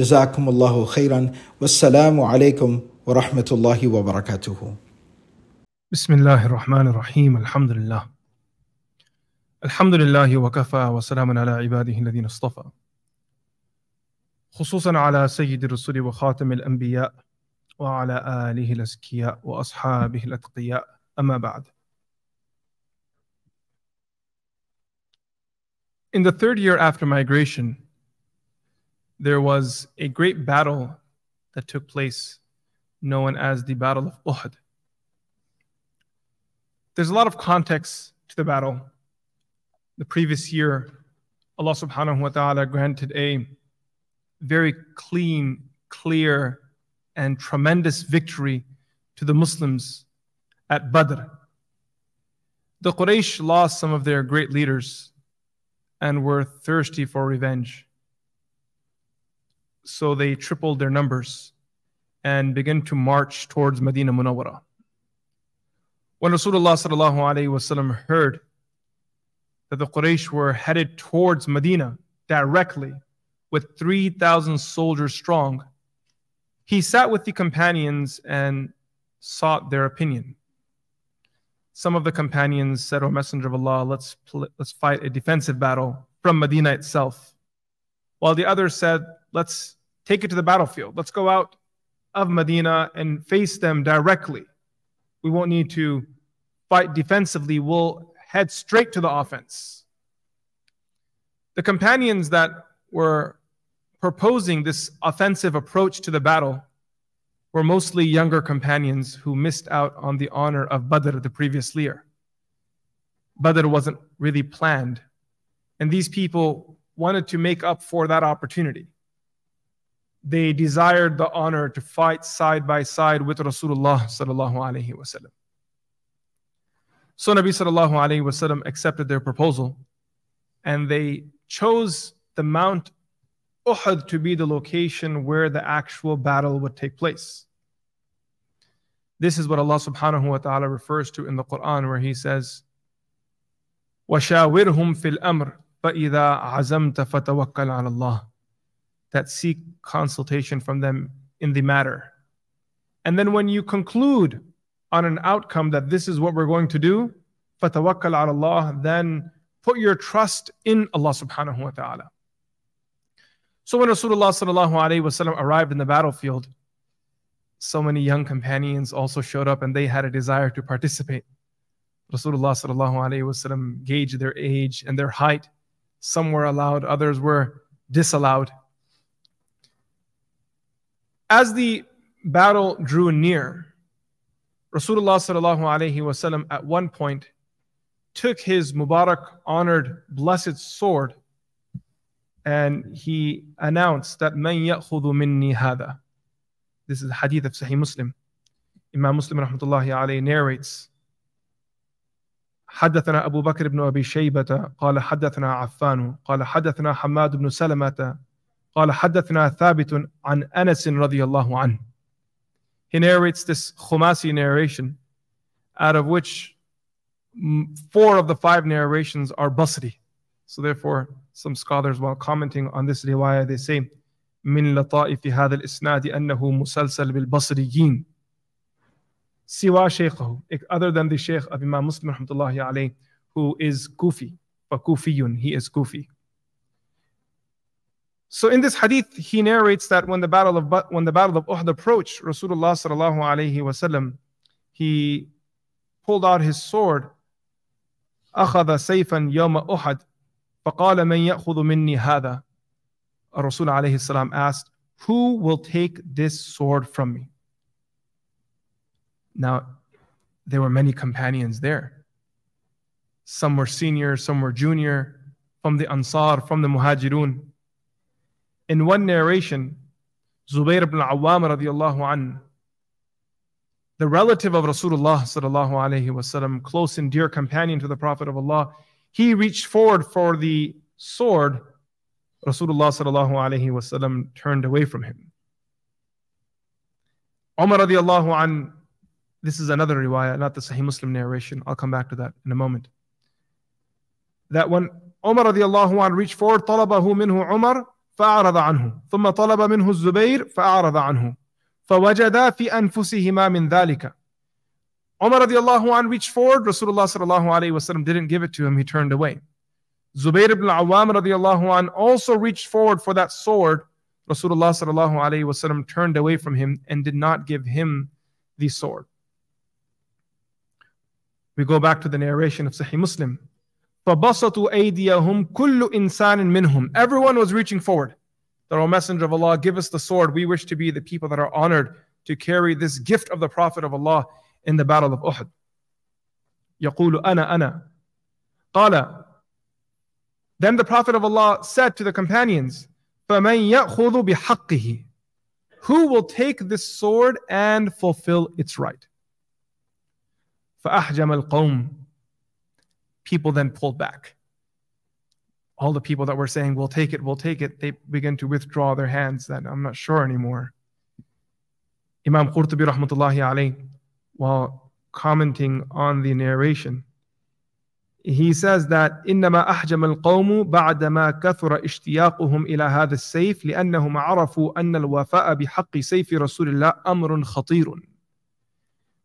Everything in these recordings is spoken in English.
جزاكم الله خيرا. والسلام عليكم ورحمة الله وبركاته. بسم الله الرحمن الرحيم. الحمد لله. الحمد لله وكفى وسلام على عباده الذين اصطفى. خصوصا على سيد الرسل وخاتم الأنبياء وعلى آله الأزكياء وأصحابه الأتقياء. أما بعد. In the third year after migration, there was a great battle that took place known as the Battle of Uhud. There's a lot of context to the battle. The previous year, Allah subhanahu wa ta'ala granted a very clean, clear, and tremendous victory to the Muslims at Badr. The Quraysh lost some of their great leaders and were thirsty for revenge so they tripled their numbers and began to march towards Medina Munawwara. When Rasulullah wasallam heard that the Quraysh were headed towards Medina directly with 3,000 soldiers strong, he sat with the companions and sought their opinion. Some of the companions said, O Messenger of Allah, let's, let's fight a defensive battle from Medina itself. While the others said, let's take it to the battlefield. Let's go out of Medina and face them directly. We won't need to fight defensively. We'll head straight to the offense. The companions that were proposing this offensive approach to the battle were mostly younger companions who missed out on the honor of Badr the previous year. Badr wasn't really planned, and these people wanted to make up for that opportunity they desired the honor to fight side by side with Rasulullah sallallahu alaihi wasallam. So Nabi sallallahu alaihi wasallam accepted their proposal, and they chose the Mount Uhud to be the location where the actual battle would take place. This is what Allah subhanahu wa ta'ala refers to in the Quran where He says, وَشَاوِرْهُمْ فِي الْأَمْرِ فَإِذَا عَزَمْتَ فَتَوَكَّلْ عَلَى اللَّهِ that seek consultation from them in the matter. And then when you conclude on an outcome that this is what we're going to do, فَتَوَكَّلْ عَلَى اللَّهِ Then put your trust in Allah subhanahu wa ta'ala. So when Rasulullah sallallahu alayhi wasallam arrived in the battlefield, so many young companions also showed up and they had a desire to participate. Rasulullah sallallahu alayhi wasallam gauged their age and their height. some were allowed, others were disallowed. As the battle drew near, Rasulullah sallallahu alaihi wasallam at one point took his Mubarak honored blessed sword and he announced that man ya'khudhu minni hada. This is the hadith of Sahih Muslim. Imam Muslim rahmatullahi alayhi narrates حدثنا أبو بكر بن أبي شيبة قال حدثنا عفان قال حدثنا حماد بن سلمة قال حدثنا ثابت عن أنس رضي الله عنه He narrates this Khumasi narration out of which four of the five narrations are Basri. So therefore, some scholars while commenting on this riwayah they say من لطائف هذا الإسناد أنه مسلسل بالبصريين سوى شيخه other than the Shaykh of Imam Muslim رحمة الله عليه who is Kufi فكوفي he is Kufi So in this hadith, he narrates that when the battle of when the battle of Uhud approached, Rasulullah sallallahu alaihi wasallam, he pulled out his sword. أخذ سيفا يوم أحد فقال من يأخذ مني هذا Rasul alayhi salam asked, Who will take this sword from me? now, there were many companions there. Some were senior, some were junior, from the Ansar, from the Muhajirun. In one narration, Zubayr ibn Awam radiallahu an, the relative of Rasulullah sallallahu alayhi wasallam, close and dear companion to the Prophet of Allah, he reached forward for the sword Rasulullah sallallahu alayhi wasallam turned away from him. Umar radiallahu an, this is another riwayah, not the Sahih Muslim narration. I'll come back to that in a moment. That when Umar radiallahu an reached forward, طلبه منه عمر فأعرض عنه ثم طلب منه الزبير فأعرض عنه فوجدا في أنفسهما من ذلك Umar radiallahu an reached forward, Rasulullah sallallahu alayhi wasallam didn't give it to him, he turned away. Zubayr ibn Awam radiallahu an also reached forward for that sword. Rasulullah sallallahu alayhi wasallam turned away from him and did not give him the sword. We go back to the narration of Sahih Muslim. فَبَسَطُوا أَيْدِيَهُمْ كُلُّ إِنسَانٍ مِّنْهُمْ Everyone was reaching forward. The O Messenger of Allah, give us the sword. We wish to be the people that are honored to carry this gift of the Prophet of Allah in the battle of Uhud. يقول أنا أنا قال then the Prophet of Allah said to the companions, فَمَنْ يَأْخُذُ بِحَقِّهِ Who will take this sword and fulfill its right? فَأَحْجَمَ الْقَوْمِ People then pulled back. All the people that were saying, we'll take it, we'll take it, they began to withdraw their hands that I'm not sure anymore. Imam Qurtubi rahmatullahi alayhi, while commenting on the narration, he says that إنما أحجم القوم بعدما كثر اشتياقهم إلى هذا السيف لأنهم عرفوا أن الوفاء بحق سيف رسول الله أمر خطير.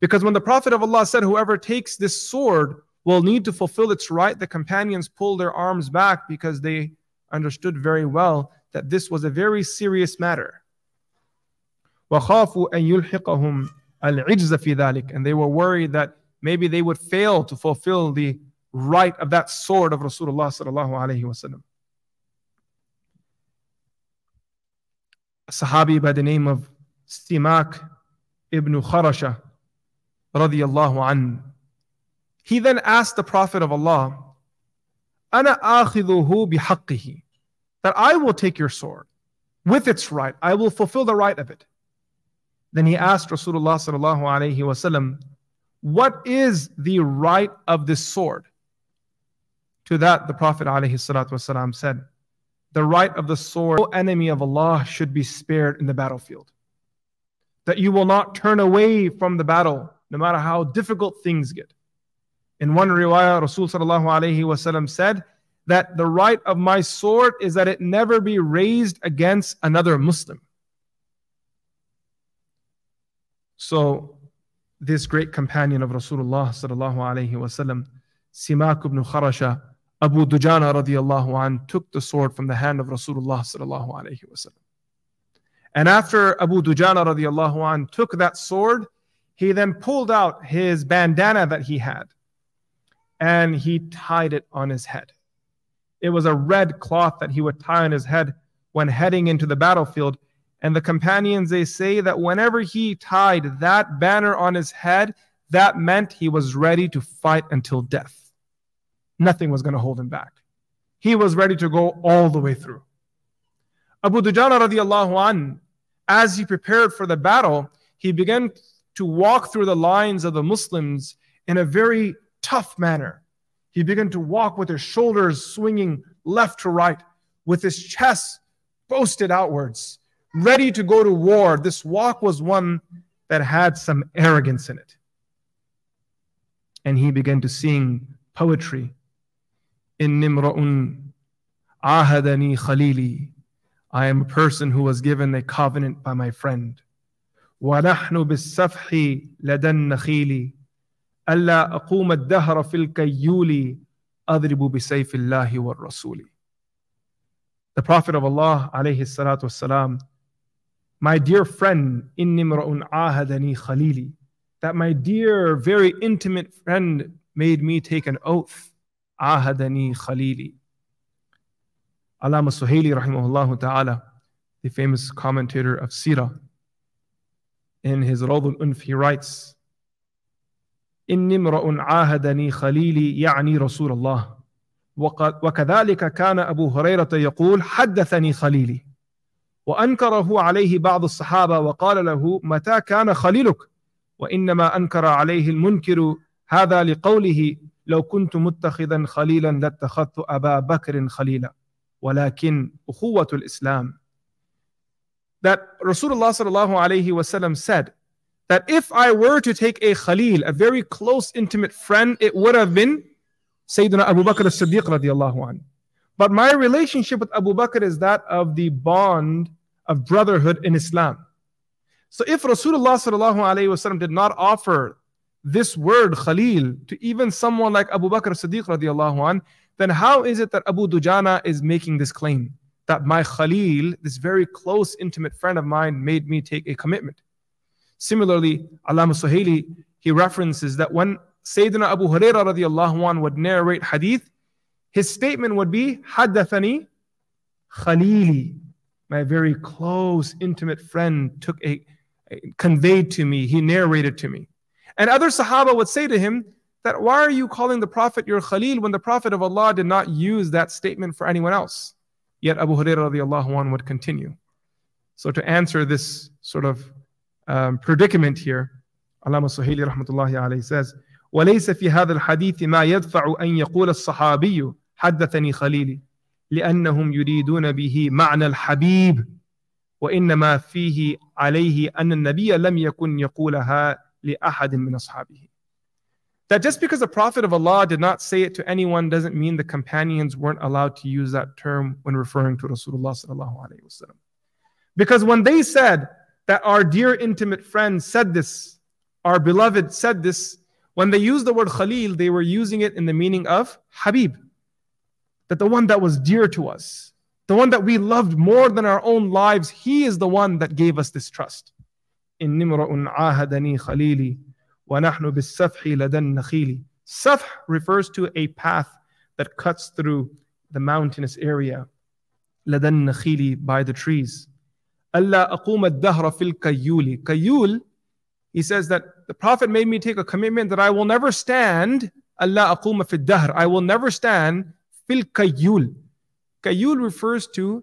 Because when the Prophet of Allah said, Whoever takes this sword will need to fulfill its right, the companions pulled their arms back because they understood very well that this was a very serious matter. وخافوا أن يلحقهم العجز في ذلك. And they were worried that maybe they would fail to fulfill the right of that sword of Rasulullah sallallahu alaihi wasallam. A Sahabi by the name of Simak ibn Kharasha radiyallahu an. He then asked the Prophet of Allah, Ana akhidhuhu bihaqqihi, that I will take your sword with its right. I will fulfill the right of it. Then he asked Rasulullah sallallahu alaihi wasallam, what is the right of this sword? To that, the Prophet ﷺ said, The right of the sword, no enemy of Allah should be spared in the battlefield. That you will not turn away from the battle, no matter how difficult things get. In one riwayah, Rasul ﷺ said that the right of my sword is that it never be raised against another Muslim. So, this great companion of Rasulullah sallallahu alaihi wasallam, Simak ibn Kharasha, Abu Dujana radiallahu an took the sword from the hand of Rasulullah sallallahu alayhi wasallam. And after Abu Dujana radiallahu an took that sword, he then pulled out his bandana that he had and he tied it on his head. It was a red cloth that he would tie on his head when heading into the battlefield. And the companions, they say that whenever he tied that banner on his head, that meant he was ready to fight until death. Nothing was going to hold him back. He was ready to go all the way through. Abu Dujana radiallahu an, as he prepared for the battle, he began to walk through the lines of the Muslims in a very tough manner. He began to walk with his shoulders swinging left to right, with his chest boasted outwards, ready to go to war. This walk was one that had some arrogance in it. And he began to sing poetry. In Nimra'un ahadani khalili. I am a person who was given a covenant by my friend. ونحن بالسفح لدى النخيل ألا أقوم الدهر في الكيول أضرب بسيف الله والرسول The Prophet of Allah, alayhi salatu wasalam, my dear friend, inni mra'un ahadani khalili, that my dear, very intimate friend made me take an oath. Ahadani khalili. Allama Suhaili, rahimahullah ta'ala, the famous commentator of Sirah, in his Rawd al-Unf, he writes, إني امرؤ عاهدني خليلي يعني رسول الله وكذلك كان أبو هريرة يقول حدثني خليلي وأنكره عليه بعض الصحابة وقال له متى كان خليلك وإنما أنكر عليه المنكر هذا لقوله لو كنت متخذا خليلا لاتخذت أبا بكر خليلا ولكن أخوة الإسلام that Rasulullah said that if I were to take a Khalil, a very close, intimate friend, it would have been Sayyidina Abu Bakr as-Siddiq radiallahu anhu. But my relationship with Abu Bakr is that of the bond of brotherhood in Islam. So if Rasulullah did not offer this word Khalil to even someone like Abu Bakr as-Siddiq radiallahu anhu, then how is it that Abu Dujana is making this claim? That my Khalil, this very close, intimate friend of mine, made me take a commitment. Similarly, Allama Suhaili, he references that when Sayyidina Abu Huraira radiallahu anh would narrate hadith, his statement would be, Haddathani Khalili. My very close, intimate friend took a, conveyed to me, he narrated to me. And other Sahaba would say to him, that why are you calling the Prophet your Khalil when the Prophet of Allah did not use that statement for anyone else? Yet Abu Hurairah radiallahu anh would continue. So to answer this sort of um, predicament here, Allama Suhaili rahmatullahi alayhi says, وليس في هذا الحديث ما يدفع أن يقول الصحابي حدثني خليلي لأنهم يريدون به معنى الحبيب وإنما فيه عليه أن النبي لم يكن يقولها لأحد من أصحابه that just because the Prophet of Allah did not say it to anyone doesn't mean the companions weren't allowed to use that term when referring to Rasulullah. Because when they said that our dear intimate friend said this, our beloved said this, when they used the word Khalil, they were using it in the meaning of Habib, that the one that was dear to us, the one that we loved more than our own lives, he is the one that gave us this trust. In Nimra'un ahadani khalili وَنَحْنُ بِالسَّفْحِ لَدَى النَّخِيلِ Safh refers to a path that cuts through the mountainous area. لَدَى النَّخِيلِ by the trees. أَلَّا أَقُومَ الدَّهْرَ فِي الْكَيُّولِ Kayul, he says that the Prophet made me take a commitment that I will never stand أَلَّا أَقُومَ فِي الدَّهْرِ I will never stand fil kayul. Kayul refers to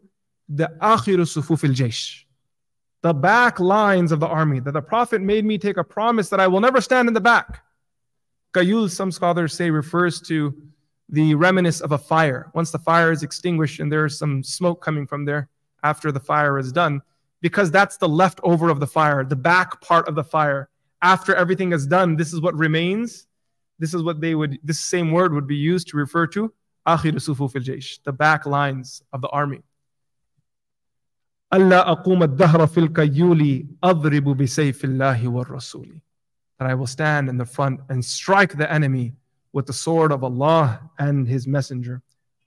the آخر صفوف الجيش the back lines of the army, that the Prophet made me take a promise that I will never stand in the back. Kayul, some scholars say, refers to the remnants of a fire. Once the fire is extinguished and there's some smoke coming from there after the fire is done, because that's the leftover of the fire, the back part of the fire. After everything is done, this is what remains. This is what they would, this same word would be used to refer to akhir sufuf al the back lines of the army. Allah أقوم ad-dahra fil أضرب بسيف الله sayfillahi wa rasuli. That I will stand in the front and strike the enemy with the sword of Allah and His Messenger,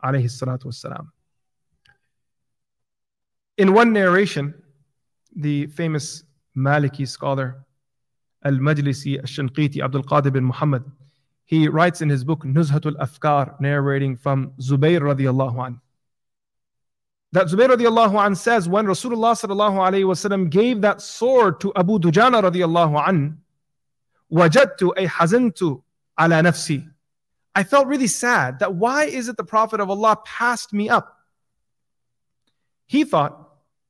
عليه الصلاة والسلام. In one narration, the famous Maliki scholar Al-Majlisi al-Shanqiti Abdul Qadir bin Muhammad, he writes in his book Nuzhatul Afkar, narrating from Zubayr radiallahu anhu that Zubayr radiallahu an says when Rasulullah sallallahu alayhi wasallam gave that sword to Abu Dujana radiallahu an, wajadtu ay hazantu ala nafsi. I felt really sad that why is it the Prophet of Allah passed me up? He thought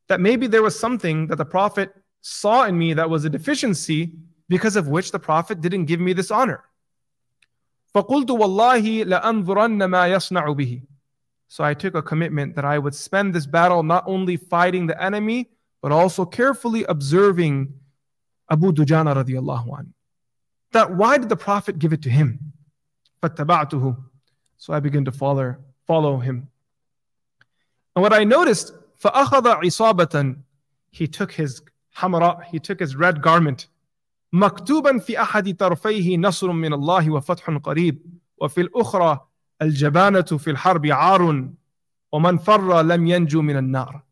that maybe there was something that the Prophet saw in me that was a deficiency because of which the Prophet didn't give me this honor. فقلت والله لأنظرن ما يصنع به so I took a commitment that I would spend this battle not only fighting the enemy, but also carefully observing Abu Dujana radiallahu anhu. That why did the Prophet give it to him? فَاتَّبَعْتُهُ So I began to follow, follow him. And what I noticed, فَأَخَذَ عِصَابَةً He took his hamara, he took his red garment. مكتوبا في أحد طرفيه نصر من الله وفتح قريب وفي الأخرى الجبانة في الحرب عار وَمَنْ فَرَّ لَمْ يَنْجُو مِنَ النَّارِ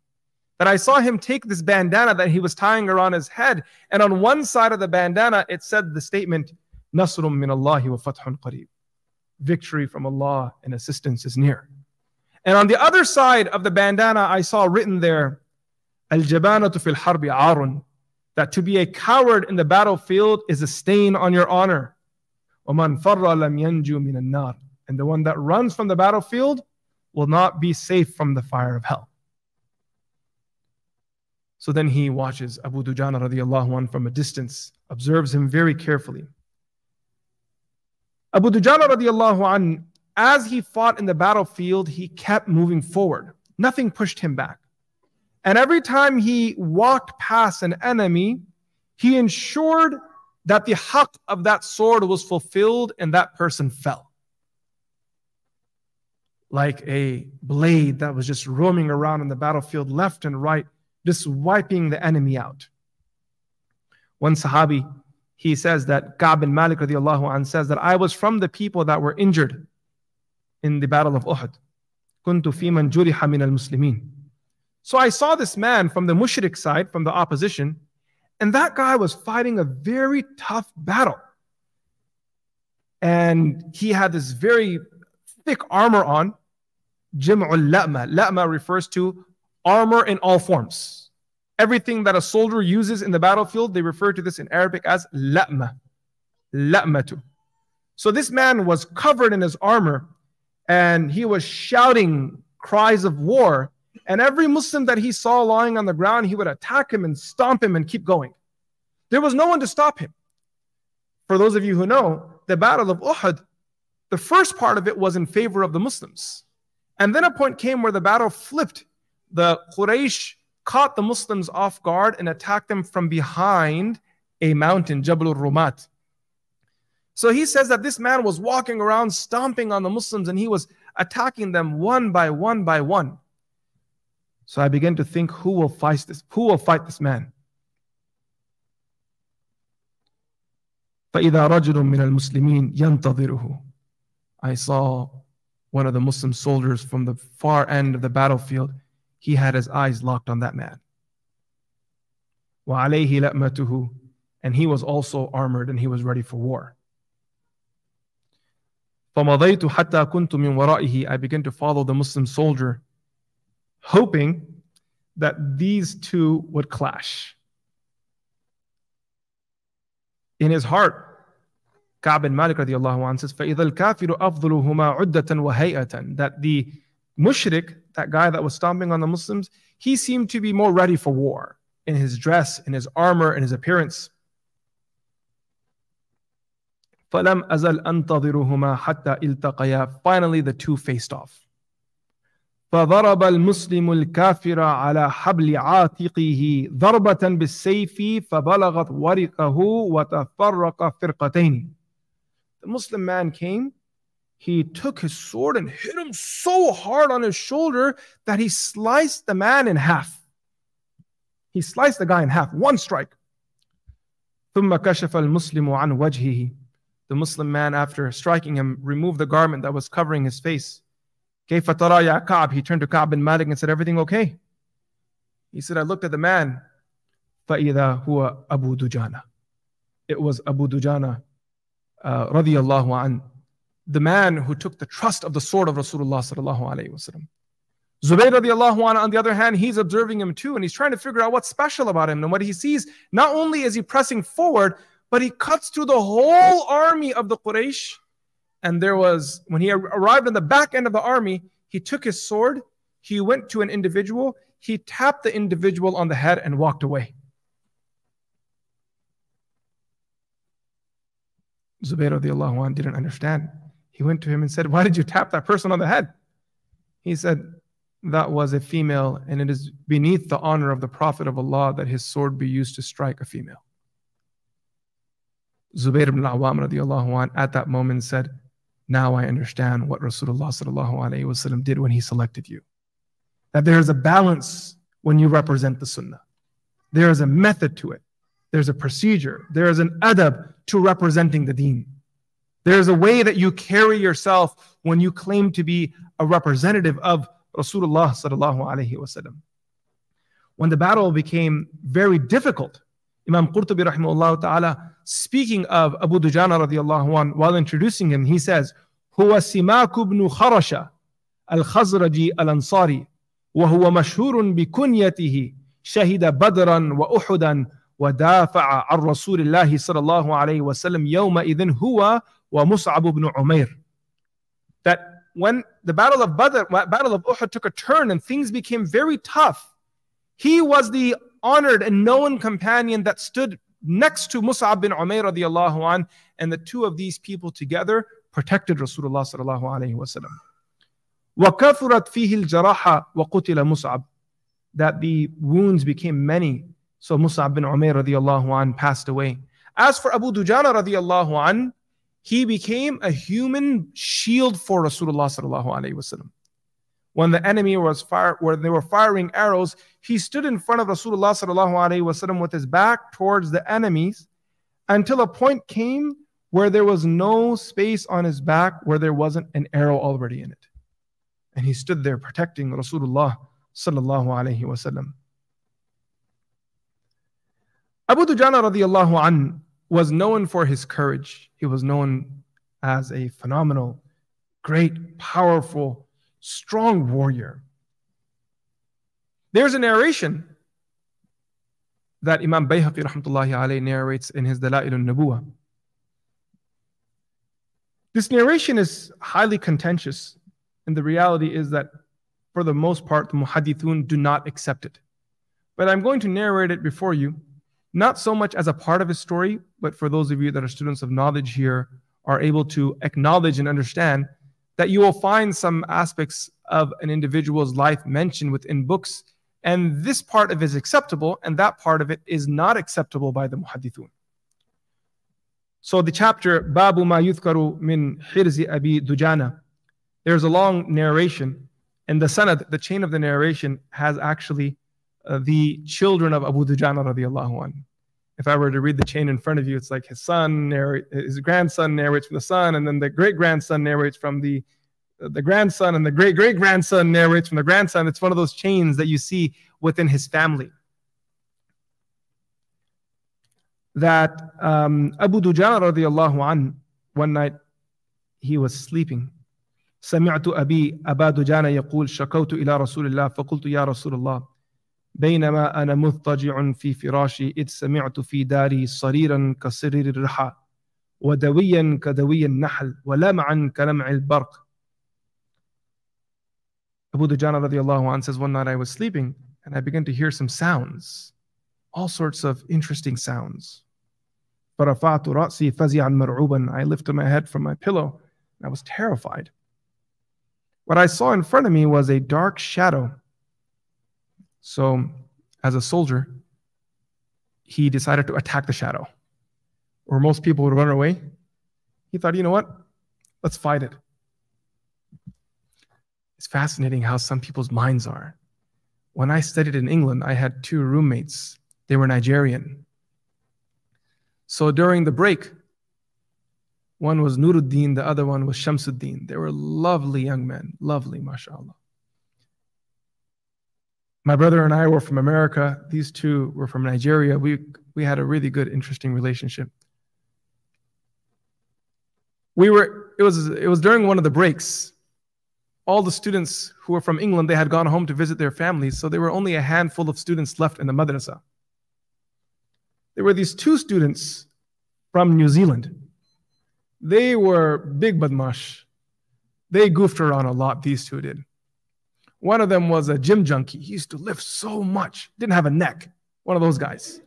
That I saw him take this bandana that he was tying around his head, and on one side of the bandana it said the statement, نَصْرٌ مِّنَ اللَّهِ وَفَتْحٌ قَرِيبٌ Victory from Allah and assistance is near. And on the other side of the bandana, I saw written there, Al-jabanatu fil harbi arun, that to be a coward in the battlefield is a stain on your honor. وَمَنْ فَرَّ لَمْ يَنْجُو مِنَ النَّارِ and the one that runs from the battlefield will not be safe from the fire of hell. So then he watches Abu Dujana radiallahu anh from a distance, observes him very carefully. Abu Dujana radiallahu anh, as he fought in the battlefield, he kept moving forward. Nothing pushed him back. And every time he walked past an enemy, he ensured that the haqq of that sword was fulfilled and that person fell Like a blade that was just roaming around in the battlefield left and right, just wiping the enemy out. One Sahabi, he says that Ka'b bin Malik radiallahu anh says that I was from the people that were injured in the battle of Uhud. كنت في من جرح من المسلمين. So I saw this man from the mushrik side, from the opposition, and that guy was fighting a very tough battle. And he had this very thick armor on. Jim'ul la'ma. La'ma refers to armor in all forms. Everything that a soldier uses in the battlefield, they refer to this in Arabic as la'ma. La'matu. So this man was covered in his armor and he was shouting cries of war and every Muslim that he saw lying on the ground, he would attack him and stomp him and keep going. There was no one to stop him. For those of you who know, the Battle of Uhud, the first part of it was in favor of the Muslims. And then a point came where the battle flipped. The Quraysh caught the Muslims off guard and attacked them from behind a mountain, Jabal al-Rumat. So he says that this man was walking around stomping on the Muslims and he was attacking them one by one by one. So I began to think, who will fight this? Who will fight this man? فإذا رجل من المسلمين ينتظره I saw one of the Muslim soldiers from the far end of the battlefield. He had his eyes locked on that man. وعليه لأمته and he was also armored and he was ready for war. فمضيت حتى كنت من ورائه I began to follow the Muslim soldier hoping that these two would clash. In his heart, Ka'b bin Malik radiallahu anh says, فَإِذَا الْكَافِرُ أَفْضُلُهُمَا عُدَّةً وَهَيْئَةً That the mushrik, that guy that was stomping on the Muslims, he seemed to be more ready for war in his dress, in his armor, in his appearance. فَلَمْ أَزَلْ أَنْتَظِرُهُمَا حَتَّى إِلْتَقَيَا Finally, the two faced off. فضرب المسلم الكافر على حبل عاتقه ضربة بالسيف فبلغت ورقه وتفرق فرقتين. The Muslim man came, he took his sword and hit him so hard on his shoulder that he sliced the man in half. He sliced the guy in half, one strike. ثم كشف المسلم عن وجهه. The Muslim man, after striking him, removed the garment that was covering his face. كيف ترى يا كعب he turned to Ka'b bin Malik and said everything okay he said I looked at the man فإذا هو أبو دجانة it was Abu Dujana uh, radiallahu an, the man who took the trust of the sword of Rasulullah sallallahu alayhi wasallam. Zubayr radiallahu an, on the other hand, he's observing him too, and he's trying to figure out what's special about him. And what he sees, not only is he pressing forward, but he cuts through the whole army of the Quraysh. And there was, when he arrived on the back end of the army, he took his sword, he went to an individual, he tapped the individual on the head and walked away. Zubayr radiallahu anh didn't understand. He went to him and said, Why did you tap that person on the head? He said, That was a female, and it is beneath the honor of the Prophet of Allah that his sword be used to strike a female. Zubayr ibn al-Awwam radiallahu at that moment said, now I understand what Rasulullah wasallam did when he selected you. That there is a balance when you represent the sunnah. There is a method to it. There's a procedure. There is an adab to representing the deen. There is a way that you carry yourself when you claim to be a representative of Rasulullah sallallahu alaihi wasallam. When the battle became very difficult, Imam Qurtubi rahimahullah ta'ala, speaking of Abu Dujana radiallahu an, while introducing him, he says, هو سماك بن خرشة الخزرجي الأنصاري وهو مشهور بكنيته شهد بدرا وأحدا ودافع عن رسول الله صلى الله عليه وسلم يومئذ هو ومصعب بن عمير that when the battle of Badr, battle of Uhud took a turn and things became very tough, he was the honored and known companion that stood next to Mus'ab bin Umair radiallahu an, and the two of these people together protected Rasulullah sallallahu alayhi wasallam. وَكَثُرَتْ فِيهِ الْجَرَاحَ وَقُتِلَ مُصْعَبْ That the wounds became many, so Mus'ab bin Umair radiallahu an passed away. As for Abu Dujana radiallahu an, he became a human shield for Rasulullah sallallahu alaihi wasallam. When the enemy was fire, where they were firing arrows, he stood in front of Rasulullah sallallahu alaihi wasallam with his back towards the enemies, until a point came where there was no space on his back where there wasn't an arrow already in it, and he stood there protecting Rasulullah sallallahu alaihi wasallam. Abu Dujana radiallahu an was known for his courage. He was known as a phenomenal, great, powerful, strong warrior. There's a narration that Imam Bayhaqi rahmatullahi alayhi narrates in his Dala'il al-Nabuwa. This narration is highly contentious, and the reality is that for the most part, the muhadithun do not accept it. But I'm going to narrate it before you not so much as a part of his story, but for those of you that are students of knowledge here, are able to acknowledge and understand that you will find some aspects of an individual's life mentioned within books, and this part of it is acceptable, and that part of it is not acceptable by the muhaddithun. So the chapter Babu ma yuthkaru min hirzi abi dujana, there's a long narration, and the sanad, the chain of the narration, has actually uh, the children of Abu Dujana radiallahu anh. If I were to read the chain in front of you, it's like his son, narrate, his grandson narrates from the son, and then the great grandson narrates from the the grandson, and the great great grandson narrates from the grandson. It's one of those chains that you see within his family. That um, Abu Dujana radiallahu anh, one night he was sleeping. سمعت أبي أبا دجانة يقول شكوت إلى رسول الله فقلت يا رسول الله بينما أنا مضطجع في فراشي إذ سمعت في داري صريرا كصرير الرحى ودويا كدوي النحل ولمعا كلمع البرق Abu Dujana radiallahu anh says, One night I was sleeping and I began to hear some sounds, all sorts of interesting sounds. فرفعت رأسي فزعا مرعوبا I lifted my head from my pillow and I was terrified. What I saw in front of me was a dark shadow so, as a soldier, he decided to attack the shadow. Where most people would run away, he thought, you know what? Let's fight it. It's fascinating how some people's minds are. When I studied in England, I had two roommates. They were Nigerian. So during the break, one was Nuruddin, the other one was Shamsuddin. They were lovely young men, lovely, mashallah. My brother and I were from America. These two were from Nigeria. We, we had a really good, interesting relationship. We were, it was, it was during one of the breaks. All the students who were from England, they had gone home to visit their families, so there were only a handful of students left in the madrasa. There were these two students from New Zealand. They were big badmash. They goofed around a lot, these two did. One of them was a gym junkie. He used to lift so much, didn't have a neck. One of those guys.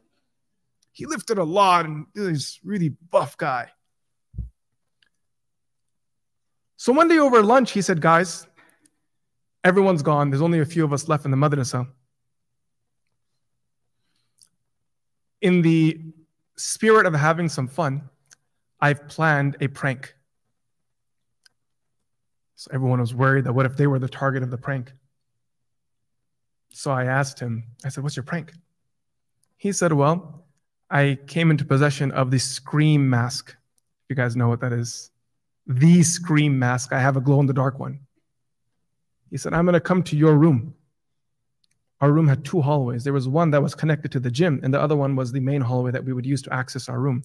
He lifted a lot and he's really buff guy. So one day over lunch, he said, Guys, everyone's gone. There's only a few of us left in the madrasa. In the spirit of having some fun, I've planned a prank. So everyone was worried that what if they were the target of the prank? So I asked him, I said, What's your prank? He said, Well, I came into possession of the Scream mask. You guys know what that is. The Scream mask. I have a glow in the dark one. He said, I'm going to come to your room. Our room had two hallways. There was one that was connected to the gym, and the other one was the main hallway that we would use to access our room.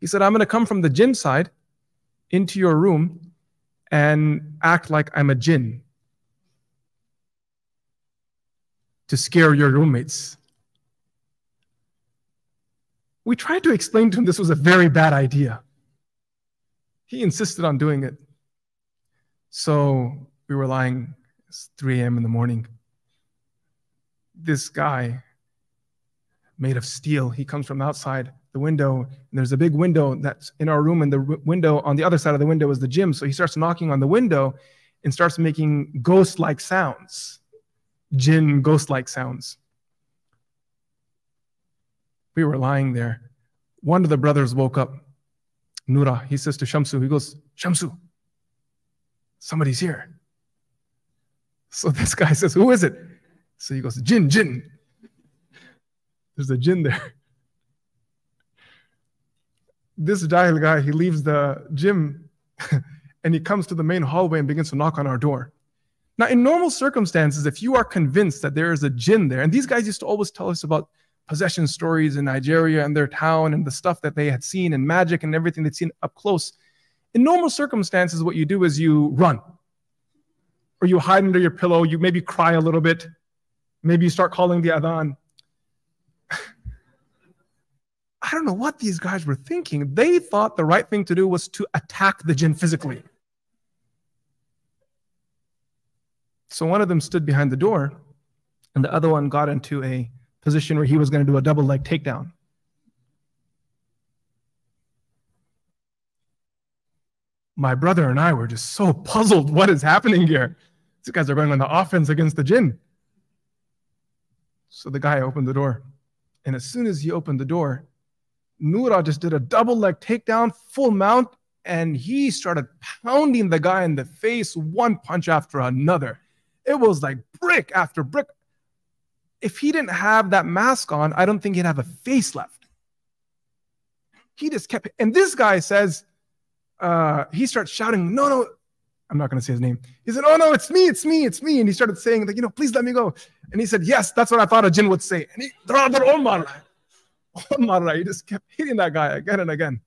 He said, I'm going to come from the gym side into your room and act like I'm a jinn to scare your roommates. We tried to explain to him this was a very bad idea. He insisted on doing it. So we were lying, it's 3 a.m. in the morning. This guy, made of steel, he comes from outside the window, and there's a big window that's in our room, and the window on the other side of the window is the gym. So he starts knocking on the window and starts making ghost like sounds, jinn ghost like sounds. We were lying there. One of the brothers woke up. Nura, he says to Shamsu, he goes, Shamsu, somebody's here. So this guy says, Who is it? So he goes, Jinn, Jinn. There's a jinn there. This Jahil guy, he leaves the gym and he comes to the main hallway and begins to knock on our door. Now, in normal circumstances, if you are convinced that there is a jinn there, and these guys used to always tell us about possession stories in Nigeria and their town and the stuff that they had seen and magic and everything they'd seen up close. In normal circumstances, what you do is you run or you hide under your pillow, you maybe cry a little bit, maybe you start calling the adhan. I don't know what these guys were thinking. They thought the right thing to do was to attack the jinn physically. So one of them stood behind the door, and the other one got into a position where he was going to do a double leg takedown. My brother and I were just so puzzled. What is happening here? These guys are going on the offense against the jinn. So the guy opened the door. And as soon as he opened the door, Nura just did a double leg takedown, full mount, and he started pounding the guy in the face, one punch after another. It was like brick after brick if he didn't have that mask on, I don't think he'd have a face left. He just kept, and this guy says, uh, he starts shouting, No, no, I'm not going to say his name. He said, Oh, no, it's me, it's me, it's me. And he started saying, like, you know, please let me go. And he said, Yes, that's what I thought a jinn would say. And he, Omar, Omar, he just kept hitting that guy again and again.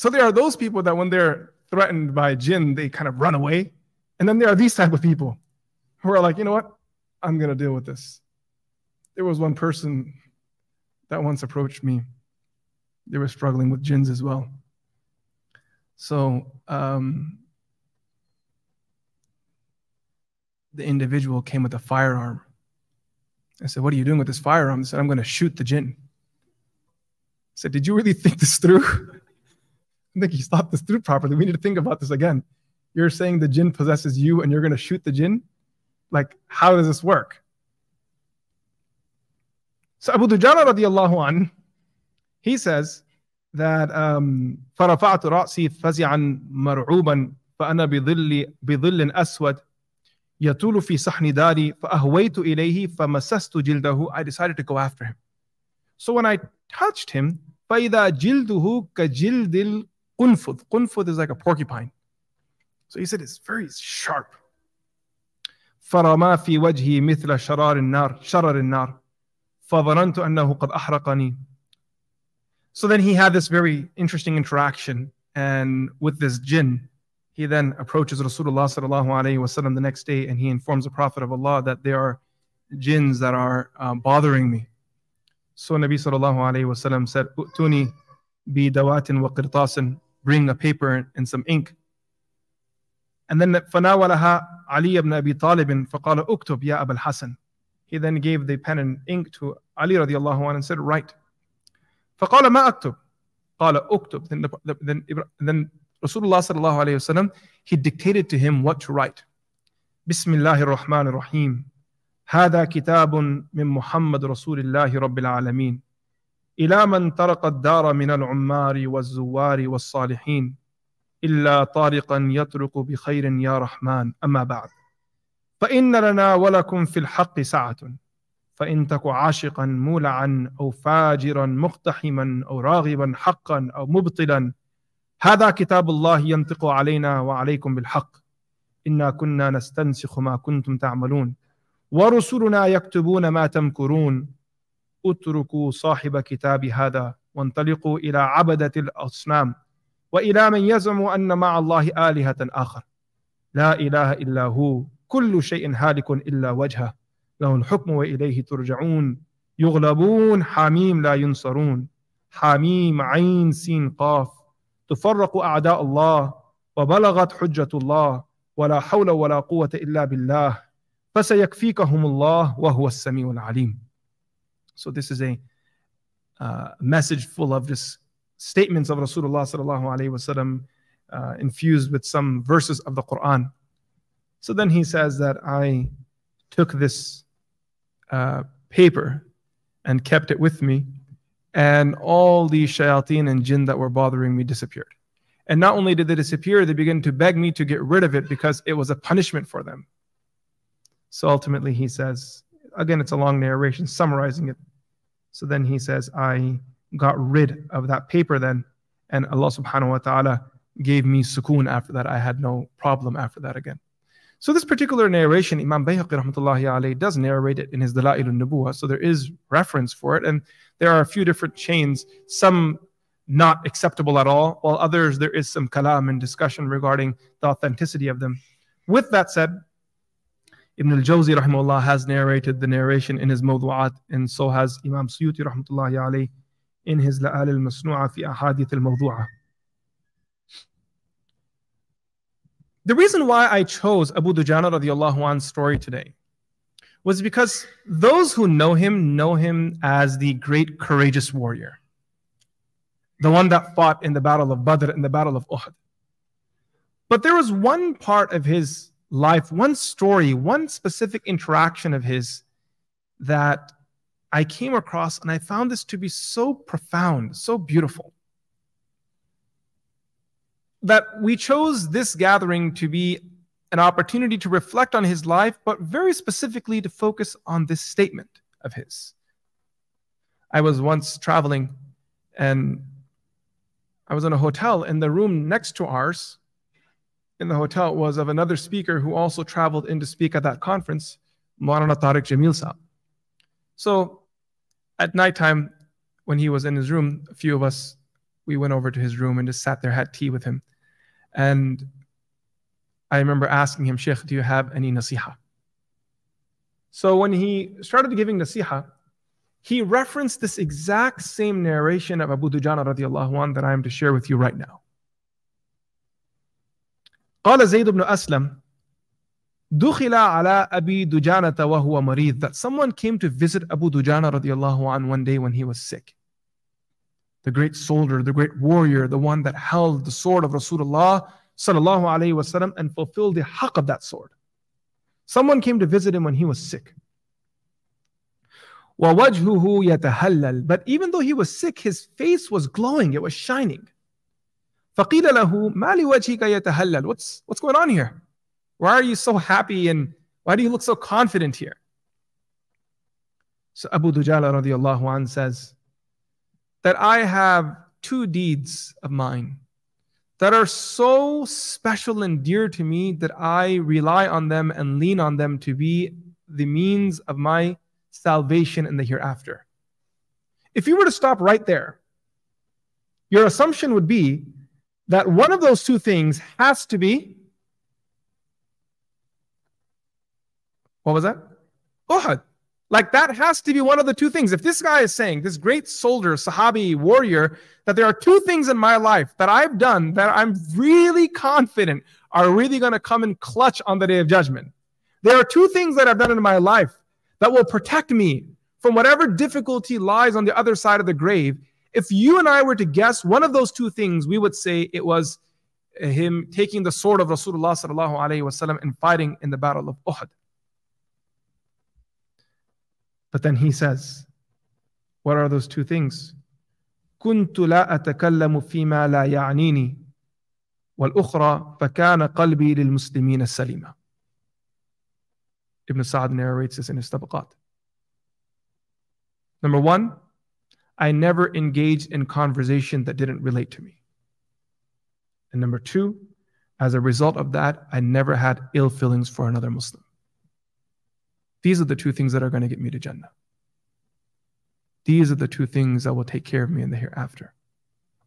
So there are those people that when they're threatened by jinn, they kind of run away. And then there are these type of people who are like, you know what? I'm going to deal with this. There was one person that once approached me. They were struggling with jinns as well. So um, the individual came with a firearm. I said, What are you doing with this firearm? He said, I'm going to shoot the jinn. I said, Did you really think this through? I think he's thought this through properly. We need to think about this again you're saying the jinn possesses you and you're going to shoot the jinn? Like, how does this work? So Abu Dujana radiallahu an, he says that um, فرفعت رأسي فزعا مرعوبا فأنا بظل بظل أسود يطول في صحن داري فأهويت إليه فمسست جلده I decided to go after him. So when I touched him فإذا جلده كجلد القنفذ قنفذ is like a porcupine. So he said it's very sharp. فرما في وجهي مثل شرار النار شرر النار فظننت أنه قد أحرقني So then he had this very interesting interaction and with this jinn he then approaches Rasulullah sallallahu alaihi wasallam the next day and he informs the Prophet of Allah that there are jinns that are uh, bothering me. So Nabi sallallahu alaihi wasallam said, "Utuni bi dawatin wa qirtasin." Bring a paper and some ink. And then فناولها علي ibn Abi Talib فقال اكتب يا أبا الحسن. He then gave the pen and ink to Ali radiallahu anhu and said, write. فقال ما أكتب. قال اكتب. Then, the, then, then Rasulullah sallallahu alayhi wasallam, he dictated to him what to write. بسم الله الرحمن الرحيم. هذا كتاب من محمد رسول الله رب العالمين. إلى من طرق الدار من العمار والزوار والصالحين إلا طارقا يطرق بخير يا رحمن. أما بعد فإن لنا ولكم في الحق سعة فإن تك عاشقا مولعا أو فاجرا مقتحما أو راغبا حقا أو مبطلا هذا كتاب الله ينطق علينا وعليكم بالحق. إنا كنا نستنسخ ما كنتم تعملون ورسلنا يكتبون ما تمكرون. اتركوا صاحب كتاب هذا وانطلقوا إلى عبدة الأصنام وإلى من يزعم أن مع الله آلهة آخر. لا إله إلا هو كل شيء هالك إلا وجهه. له الحكم وإليه ترجعون. يغلبون حميم لا ينصرون. حميم عين سين قاف. تفرق أعداء الله وبلغت حجة الله. ولا حول ولا قوة إلا بالله. فسيكفيكهم الله وهو السميع العليم. So this is a uh, message full of just statements of Rasulullah sallallahu alaihi wasallam uh, infused with some verses of the Quran. So then he says that I took this uh, paper and kept it with me, and all the shayateen and jinn that were bothering me disappeared. And not only did they disappear, they began to beg me to get rid of it because it was a punishment for them. So ultimately, he says, again, it's a long narration summarizing it. So then he says, I got rid of that paper then, and Allah subhanahu wa ta'ala gave me sukoon after that. I had no problem after that again. So this particular narration, Imam Bayhaqi rahmatullahi alayhi does narrate it in his Dala'il al-Nubuwah. So there is reference for it. And there are a few different chains, some not acceptable at all, while others there is some kalam and discussion regarding the authenticity of them. With that said, Ibn al-Jawzi rahimahullah has narrated the narration in his Mawdu'at, and so has Imam Suyuti rahmatullahi alayhi in his La'al al-Masnu'a fi Ahadith al-Mawdu'a. The reason why I chose Abu Dujana radiallahu anhu's story today was because those who know him know him as the great courageous warrior, the one that fought in the battle of Badr and the battle of Uhud. But there was one part of his life, one story, one specific interaction of his that I came across and I found this to be so profound, so beautiful, that we chose this gathering to be an opportunity to reflect on his life, but very specifically to focus on this statement of his. I was once traveling and I was in a hotel, and the room next to ours in the hotel was of another speaker who also traveled in to speak at that conference, Maulana Tariq Jamil Saab. So at nighttime, when he was in his room, a few of us, we went over to his room and just sat there, had tea with him. And I remember asking him, Sheikh, do you have any nasiha? So when he started giving nasiha, he referenced this exact same narration of Abu Dujana radiallahu anh that I am to share with you right now. قال زيد بن أسلم دخل على أبي دجانة وهو مريض that someone came to visit Abu Dujana radiallahu anh one day when he was sick. The great soldier, the great warrior, the one that held the sword of Rasulullah sallallahu alayhi wasallam and fulfilled the haqq of that sword. Someone came to visit him when he was sick. وَوَجْهُهُ يَتَهَلَّلْ But even though he was sick, his face was glowing, it was shining. فَقِيلَ لَهُ مَا لِوَجْهِكَ يَتَهَلَّلُ what's, what's going on here? Why are you so happy and why do you look so confident here? So Abu Dujana radiallahu an says that I have two deeds of mine that are so special and dear to me that I rely on them and lean on them to be the means of my salvation in the hereafter. If you were to stop right there, your assumption would be that one of those two things has to be what was that? Uhud. Like that has to be one of the two things. If this guy is saying, this great soldier, Sahabi, warrior, that there are two things in my life that I've done that I'm really confident are really going to come in clutch on the day of judgment. There are two things that I've done in my life that will protect me from whatever difficulty lies on the other side of the grave if you and I were to guess one of those two things, we would say it was him taking the sword of Rasulullah sallallahu alaihi wasallam and fighting in the battle of Uhud. But then he says, what are those two things? كنت لا أتكلم فيما لا يعنيني والأخرى فكان قلبي للمسلمين السليمة. Ibn Sa'd narrates this in his tabaqat. Number one, I never engaged in conversation that didn't relate to me. And number two, as a result of that, I never had ill feelings for another Muslim. These are the two things that are going to get me to Jannah. These are the two things that will take care of me in the hereafter.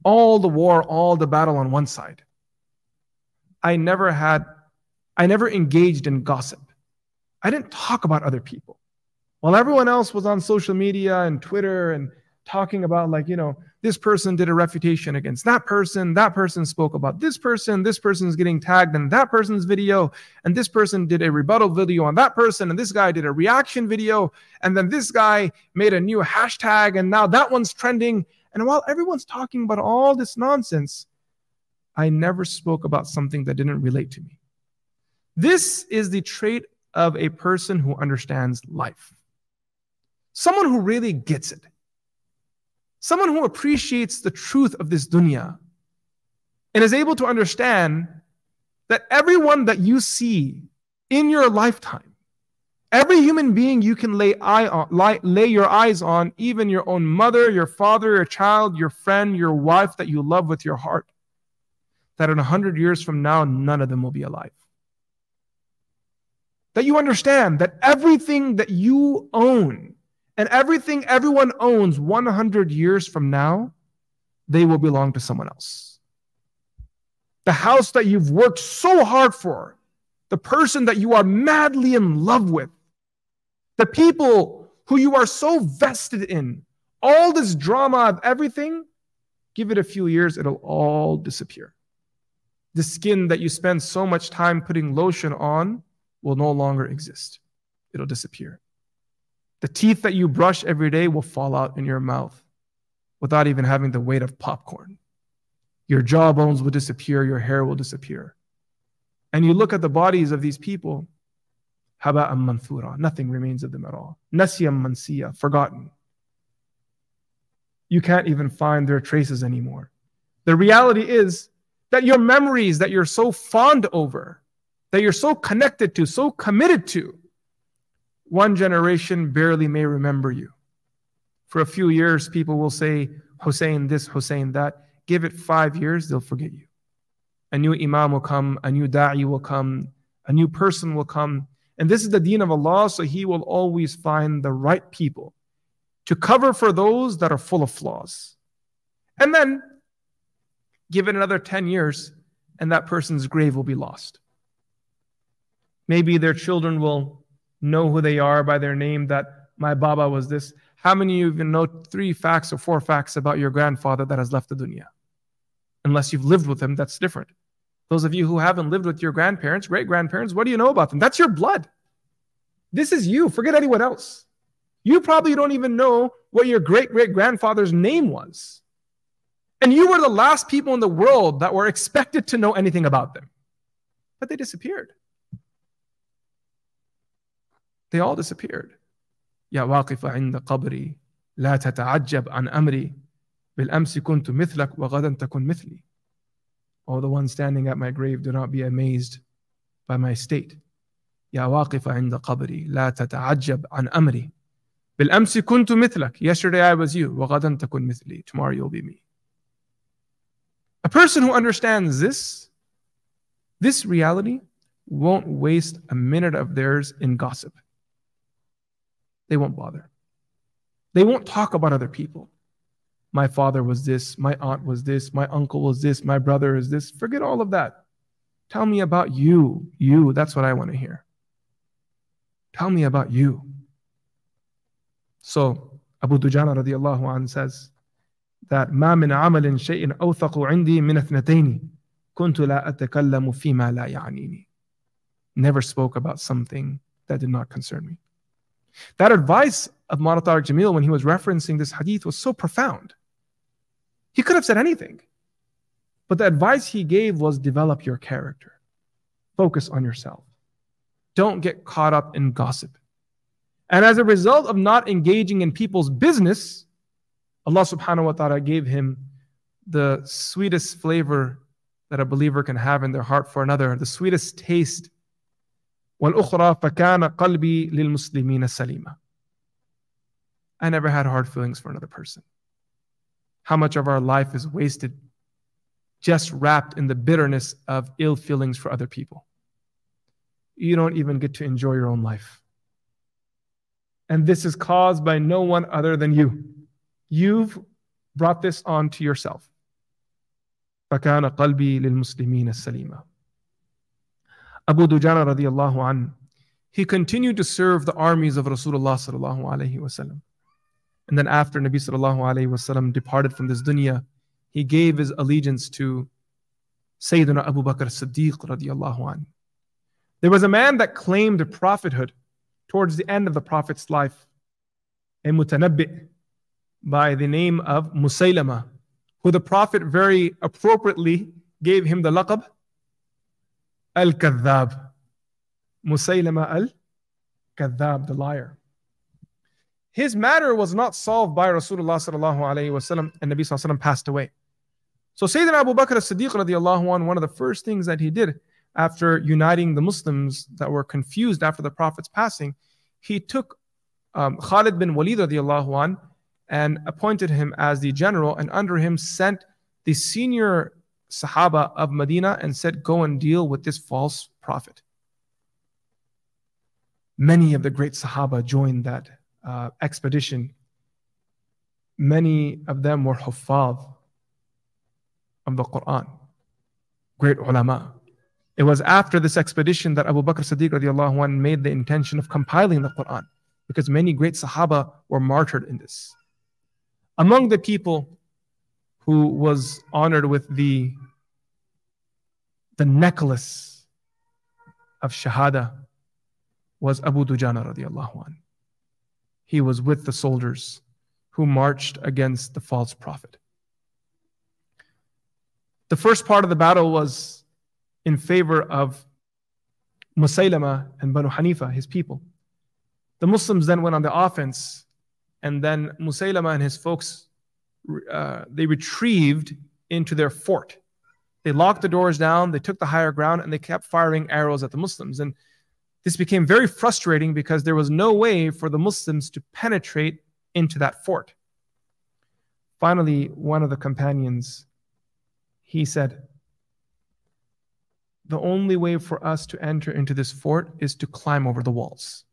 All the war, all the battle on one side. I never had, I never engaged in gossip. I didn't talk about other people. While everyone else was on social media and Twitter and talking about, like, you know, this person did a refutation against that person, that person spoke about this person, this person's getting tagged in that person's video, and this person did a rebuttal video on that person, and this guy did a reaction video, and then this guy made a new hashtag, and now that one's trending. And while everyone's talking about all this nonsense, I never spoke about something that didn't relate to me. This is the trait of a person who understands life. Someone who really gets it. Someone who appreciates the truth of this dunya and is able to understand that everyone that you see in your lifetime, every human being you can lay, eye on, lay, lay your eyes on, even your own mother, your father, your child, your friend, your wife that you love with your heart, that in a hundred years from now, none of them will be alive. That you understand that everything that you own and everything everyone owns 100 years from now, they will belong to someone else. The house that you've worked so hard for, the person that you are madly in love with, the people who you are so vested in, all this drama of everything, give it a few years, it'll all disappear. The skin that you spend so much time putting lotion on will no longer exist, it'll disappear. The teeth that you brush every day will fall out in your mouth without even having the weight of popcorn. Your jawbones will disappear, your hair will disappear. And you look at the bodies of these people, haba'an manthura, nothing remains of them at all. Nasyam mansiya, forgotten. You can't even find their traces anymore. The reality is that your memories that you're so fond over, that you're so connected to, so committed to, one generation barely may remember you. For a few years, people will say, Hussein this, Hussein that. Give it five years, they'll forget you. A new imam will come, a new da'i will come, a new person will come. And this is the deen of Allah, so He will always find the right people to cover for those that are full of flaws. And then give it another 10 years, and that person's grave will be lost. Maybe their children will know who they are by their name, that my Baba was this. How many of you even know three facts or four facts about your grandfather that has left the dunya? Unless you've lived with him, that's different. Those of you who haven't lived with your grandparents, great grandparents, what do you know about them? That's your blood. This is you. Forget anyone else. You probably don't even know what your great great grandfather's name was. And you were the last people in the world that were expected to know anything about them. But they disappeared. They all disappeared. يا واقف عند قبري لا تتعجب عن أمري بالأمس كنت مثلك وغدا تكن مثلي. O the one standing at my grave, do not be amazed by my state. يا واقف عند قبري لا تتعجب عن أمري بالأمس كنت مثلك. Yesterday I was you. وغدا تكن مثلي. Tomorrow you'll be me. A person who understands this, this reality, won't waste a minute of theirs in gossip they won't bother. They won't talk about other people. My father was this, my aunt was this, my uncle was this, my brother is this. Forget all of that. Tell me about you. You, that's what I want to hear. Tell me about you. So Abu Dujana radiallahu anh says that ما من عمل شيء أوثق عندي من اثنتين كنت لا أتكلم فيما لا يعنيني. Never spoke about something that did not concern me. That advice of Tariq Jamil when he was referencing this hadith was so profound. He could have said anything. But the advice he gave was develop your character. Focus on yourself. Don't get caught up in gossip. And as a result of not engaging in people's business, Allah subhanahu wa ta'ala gave him the sweetest flavor that a believer can have in their heart for another, the sweetest taste والأخرى فكان قلبي للمسلمين سليما I never had hard feelings for another person. How much of our life is wasted just wrapped in the bitterness of ill feelings for other people. You don't even get to enjoy your own life. And this is caused by no one other than you. You've brought this on to yourself. فكان قلبي للمسلمين السليمة. Abu Dujana radiallahu an, he continued to serve the armies of Rasulullah sallallahu alayhi wasallam. And then after Nabi sallallahu alayhi wasallam departed from this dunya, he gave his allegiance to Sayyidina Abu Bakr Siddiq radiallahu an. There was a man that claimed prophethood towards the end of the Prophet's life, a mutanabbi by the name of Musaylama, who the Prophet very appropriately gave him the laqab Al-Kadhab. Musaylama al-Kadhab, the liar. His matter was not solved by Rasulullah sallallahu alayhi wasallam and Nabi sallallahu passed away. So Sayyidina Abu Bakr as-Siddiq radiallahu anh, one of the first things that he did after uniting the Muslims that were confused after the Prophet's passing, he took um, Khalid bin Walid radiallahu anh, and appointed him as the general, and under him sent the senior Sahaba of Medina and said, Go and deal with this false prophet. Many of the great Sahaba joined that uh, expedition. Many of them were Huffaz of the Quran, great ulama. It was after this expedition that Abu Bakr Siddiq radiallahu anh, made the intention of compiling the Quran because many great Sahaba were martyred in this. Among the people who was honored with the, the necklace of Shahada was Abu Dujana radiallahu anh. He was with the soldiers who marched against the false prophet. The first part of the battle was in favor of Musaylama and Banu Hanifa, his people. The Muslims then went on the offense, and then Musaylama and his folks uh, they retrieved into their fort. They locked the doors down, they took the higher ground, and they kept firing arrows at the Muslims. And this became very frustrating because there was no way for the Muslims to penetrate into that fort. Finally, one of the companions he said, The only way for us to enter into this fort is to climb over the walls.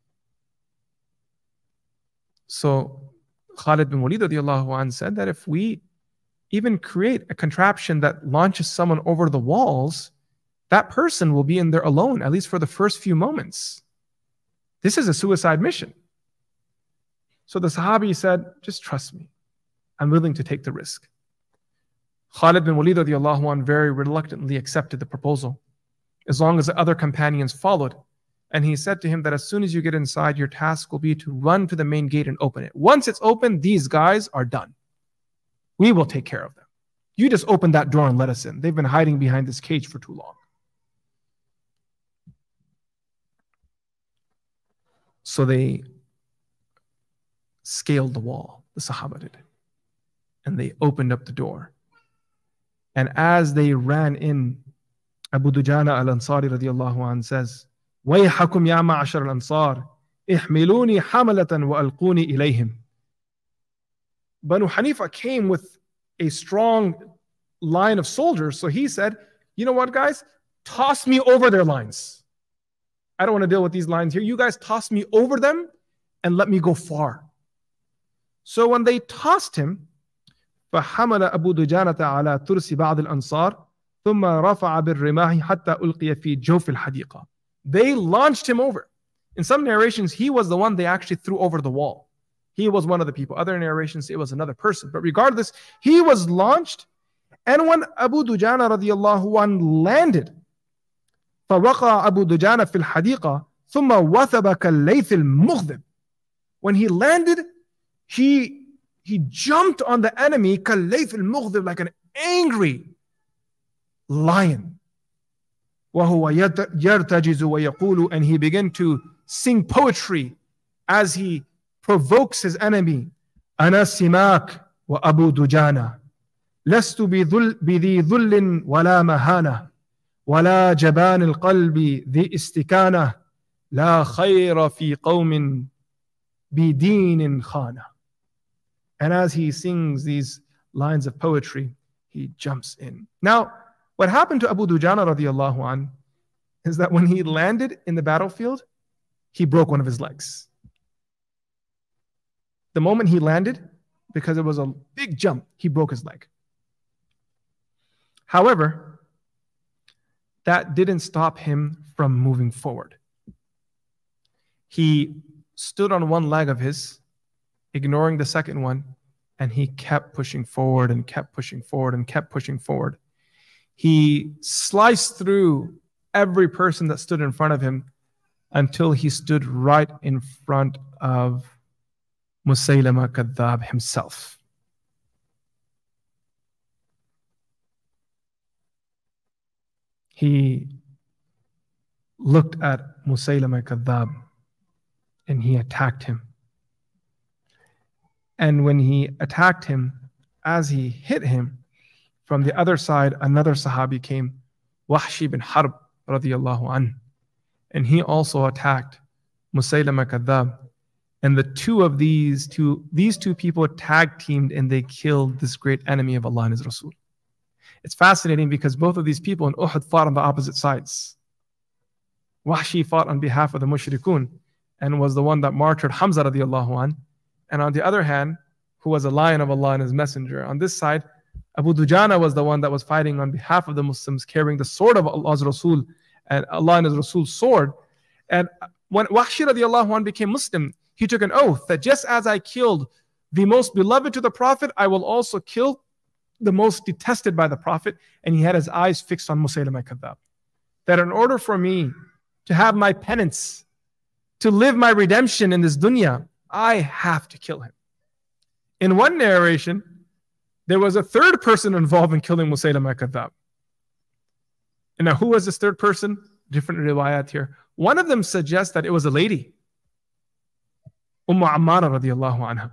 So Khalid bin Walid said that if we even create a contraption that launches someone over the walls, that person will be in there alone, at least for the first few moments. This is a suicide mission. So the Sahabi said, Just trust me. I'm willing to take the risk. Khalid bin Walid anh, very reluctantly accepted the proposal, as long as the other companions followed. And he said to him that as soon as you get inside, your task will be to run to the main gate and open it. Once it's open, these guys are done. We will take care of them. You just open that door and let us in. They've been hiding behind this cage for too long. So they scaled the wall, the Sahaba did, and they opened up the door. And as they ran in, Abu Dujana al Ansari radiallahu anh says, ويحكم يا معشر الأنصار احملوني حملة وألقوني إليهم Banu Hanifa came with a strong line of soldiers. So he said, You know what, guys? Toss me over their lines. I don't want to deal with these lines here. You guys toss me over them and let me go far. So when they tossed him, فحمل أبو دجانة على ترس بعض الأنصار ثم رفع بالرماح حتى ألقي في جوف الحديقة. They launched him over. In some narrations, he was the one they actually threw over the wall. He was one of the people. Other narrations, it was another person. But regardless, he was launched. And when Abu Dujana radiallahu an landed, فوقع أبو دجانة في الحديقة ثم وثب كالليث المغضب. When he landed, he he jumped on the enemy كالليث المغضب like an angry lion. وهو يرتجز ويقول and he began to sing poetry as he provokes his enemy أنا سماك وأبو دجانة لست بذل بذي ذل ولا مهانة ولا جبان القلب ذي استكانة لا خير في قوم بدين خانة And as he sings these lines of poetry, he jumps in. Now, what happened to Abu Dujana radiallahu an is that when he landed in the battlefield, he broke one of his legs. The moment he landed, because it was a big jump, he broke his leg. However, that didn't stop him from moving forward. He stood on one leg of his, ignoring the second one, and he kept pushing forward and kept pushing forward and kept pushing forward. He sliced through every person that stood in front of him until he stood right in front of Musaylama Kadhab himself. He looked at Musaylama Kadhab and he attacked him. And when he attacked him, as he hit him, from the other side, another Sahabi came, Wahshi bin Harb radiallahu an, and he also attacked Musaylama Kadhab. And the two of these two, these two people tag teamed and they killed this great enemy of Allah and His Rasul. It's fascinating because both of these people in Uhud fought on the opposite sides. Wahshi fought on behalf of the mushrikun and was the one that martyred Hamza radiallahu an. And on the other hand, who was a lion of Allah and His Messenger. On this side, Abu Dujana was the one that was fighting on behalf of the Muslims, carrying the sword of Allah's Rasul and Allah and His Rasul's sword. And when Wahshi radiallahu an became Muslim, he took an oath that just as I killed the most beloved to the Prophet, I will also kill the most detested by the Prophet. And he had his eyes fixed on Musaylim al That in order for me to have my penance, to live my redemption in this dunya, I have to kill him. In one narration, there was a third person involved in killing Musaylim al And now, who was this third person? Different riwayat here. One of them suggests that it was a lady, Umm Ammara radiallahu anha,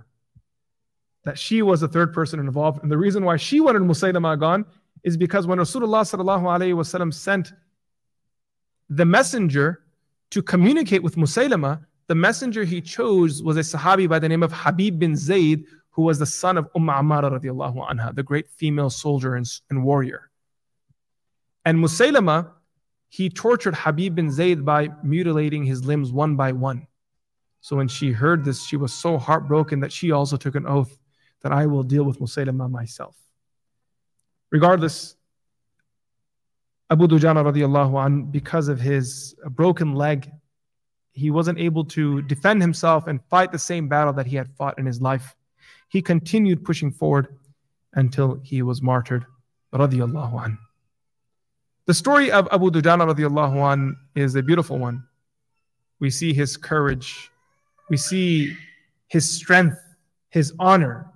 that she was the third person involved. And the reason why she wanted Musaylama gone is because when Rasulullah sallallahu alayhi wasallam sent the messenger to communicate with Musaylama, the messenger he chose was a Sahabi by the name of Habib bin Zayd, who was the son of Umm Ammara radiallahu anha, the great female soldier and, and warrior. And Musaylama, he tortured Habib bin Zayd by mutilating his limbs one by one. So when she heard this, she was so heartbroken that she also took an oath that I will deal with Musaylama myself. Regardless, Abu Dujana radiallahu an, because of his broken leg, he wasn't able to defend himself and fight the same battle that he had fought in his life. He continued pushing forward until he was martyred radiallahu an. The story of Abu Dujana radiallahu an is a beautiful one. We see his courage, we see his strength, his honor,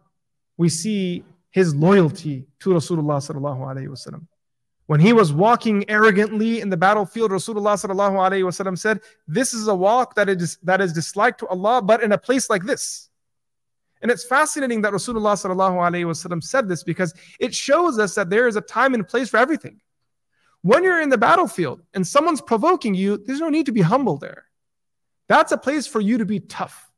we see his loyalty to Rasulullah sallallahu wasallam. When he was walking arrogantly in the battlefield, Rasulullah sallallahu wasallam said, "This is a walk that is that is disliked to Allah, but in a place like this." And it's fascinating that Rasulullah sallallahu wasallam said this because it shows us that there is a time and place for everything. When you're in the battlefield and someone's provoking you, there's no need to be humble there. That's a place for you to be tough.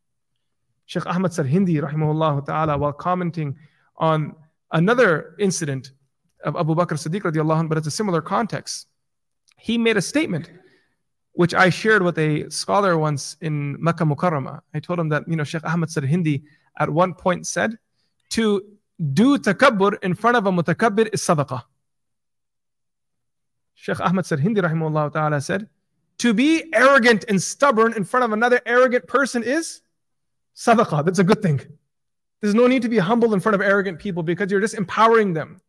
Sheikh Ahmad Sarhindi, rahimahullah ta'ala, while commenting on another incident of Abu Bakr Siddiq radiallahu anh, but it's a similar context. He made a statement which I shared with a scholar once in Makkah Mukarramah. I told him that, you know, Sheikh Ahmad Sarhindi at one point said, to do takabbur in front of a mutakabbir is sadaqah. Sheikh Ahmad Sarhindi rahimahullah ta'ala said, to be arrogant and stubborn in front of another arrogant person is sadaqah. That's a good thing. There's no need to be humble in front of arrogant people because you're just empowering them.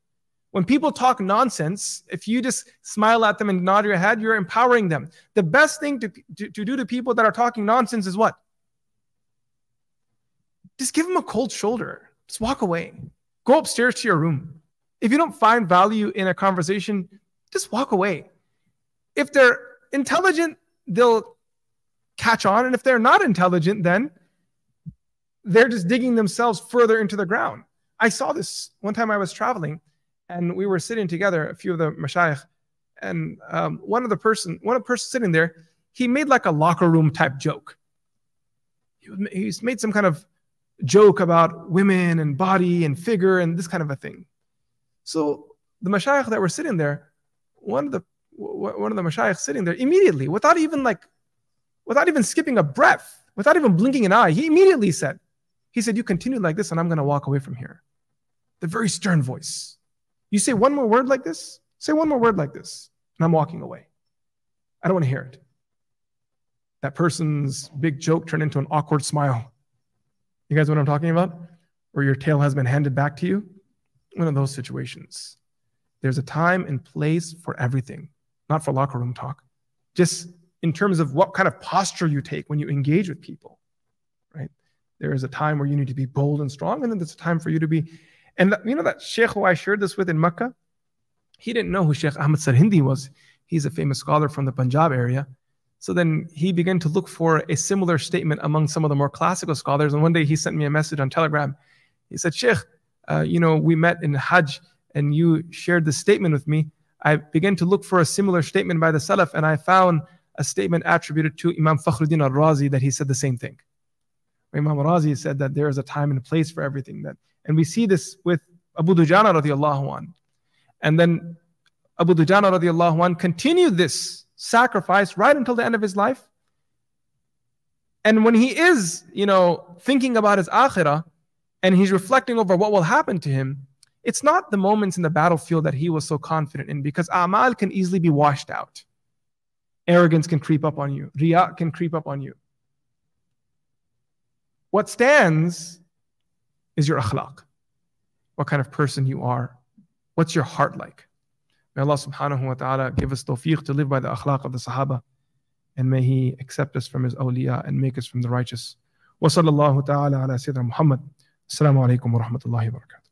When people talk nonsense, if you just smile at them and nod your head, you're empowering them. The best thing to, to, to do to people that are talking nonsense is what? Just give them a cold shoulder. Just walk away. Go upstairs to your room. If you don't find value in a conversation, just walk away. If they're intelligent, they'll catch on. And if they're not intelligent, then they're just digging themselves further into the ground. I saw this one time I was traveling and we were sitting together, a few of the mashayikh, and um, one of the person, one of the person sitting there, he made like a locker room type joke. He, he's made some kind of joke about women and body and figure and this kind of a thing. So the mashayikh that were sitting there, one of the one of the mashayikh sitting there immediately, without even like, without even skipping a breath, without even blinking an eye, he immediately said, he said, "You continue like this, and I'm going to walk away from here." The very stern voice. You say one more word like this, say one more word like this, and I'm walking away. I don't want to hear it. That person's big joke turned into an awkward smile. You guys know what I'm talking about? Or your tail has been handed back to you? One of those situations. There's a time and place for everything, not for locker room talk. Just in terms of what kind of posture you take when you engage with people, right? There is a time where you need to be bold and strong, and then there's a time for you to be. And you know that Sheikh who I shared this with in Mecca, he didn't know who Sheikh Ahmed Sarhindi was. He's a famous scholar from the Punjab area. So then he began to look for a similar statement among some of the more classical scholars. And one day he sent me a message on Telegram. He said, Sheikh, uh, you know, we met in Hajj and you shared this statement with me. I began to look for a similar statement by the Salaf and I found a statement attributed to Imam Fakhruddin al-Razi that he said the same thing. Imam Razi said that there is a time and a place for everything. That, and we see this with Abu Dujana radiallahu an. And then Abu Dujana radiallahu an continued this sacrifice right until the end of his life. And when he is, you know, thinking about his akhirah and he's reflecting over what will happen to him, it's not the moments in the battlefield that he was so confident in because amal can easily be washed out. Arrogance can creep up on you, riyah can creep up on you. What stands is your akhlaq, what kind of person you are, what's your heart like. May Allah subhanahu wa ta'ala give us tawfiq to live by the akhlaq of the Sahaba. And may He accept us from His awliya and make us from the righteous. Wa sallallahu ta'ala ala Sayyidina Muhammad. Assalamu alaikum wa rahmatullahi wa barakatuh.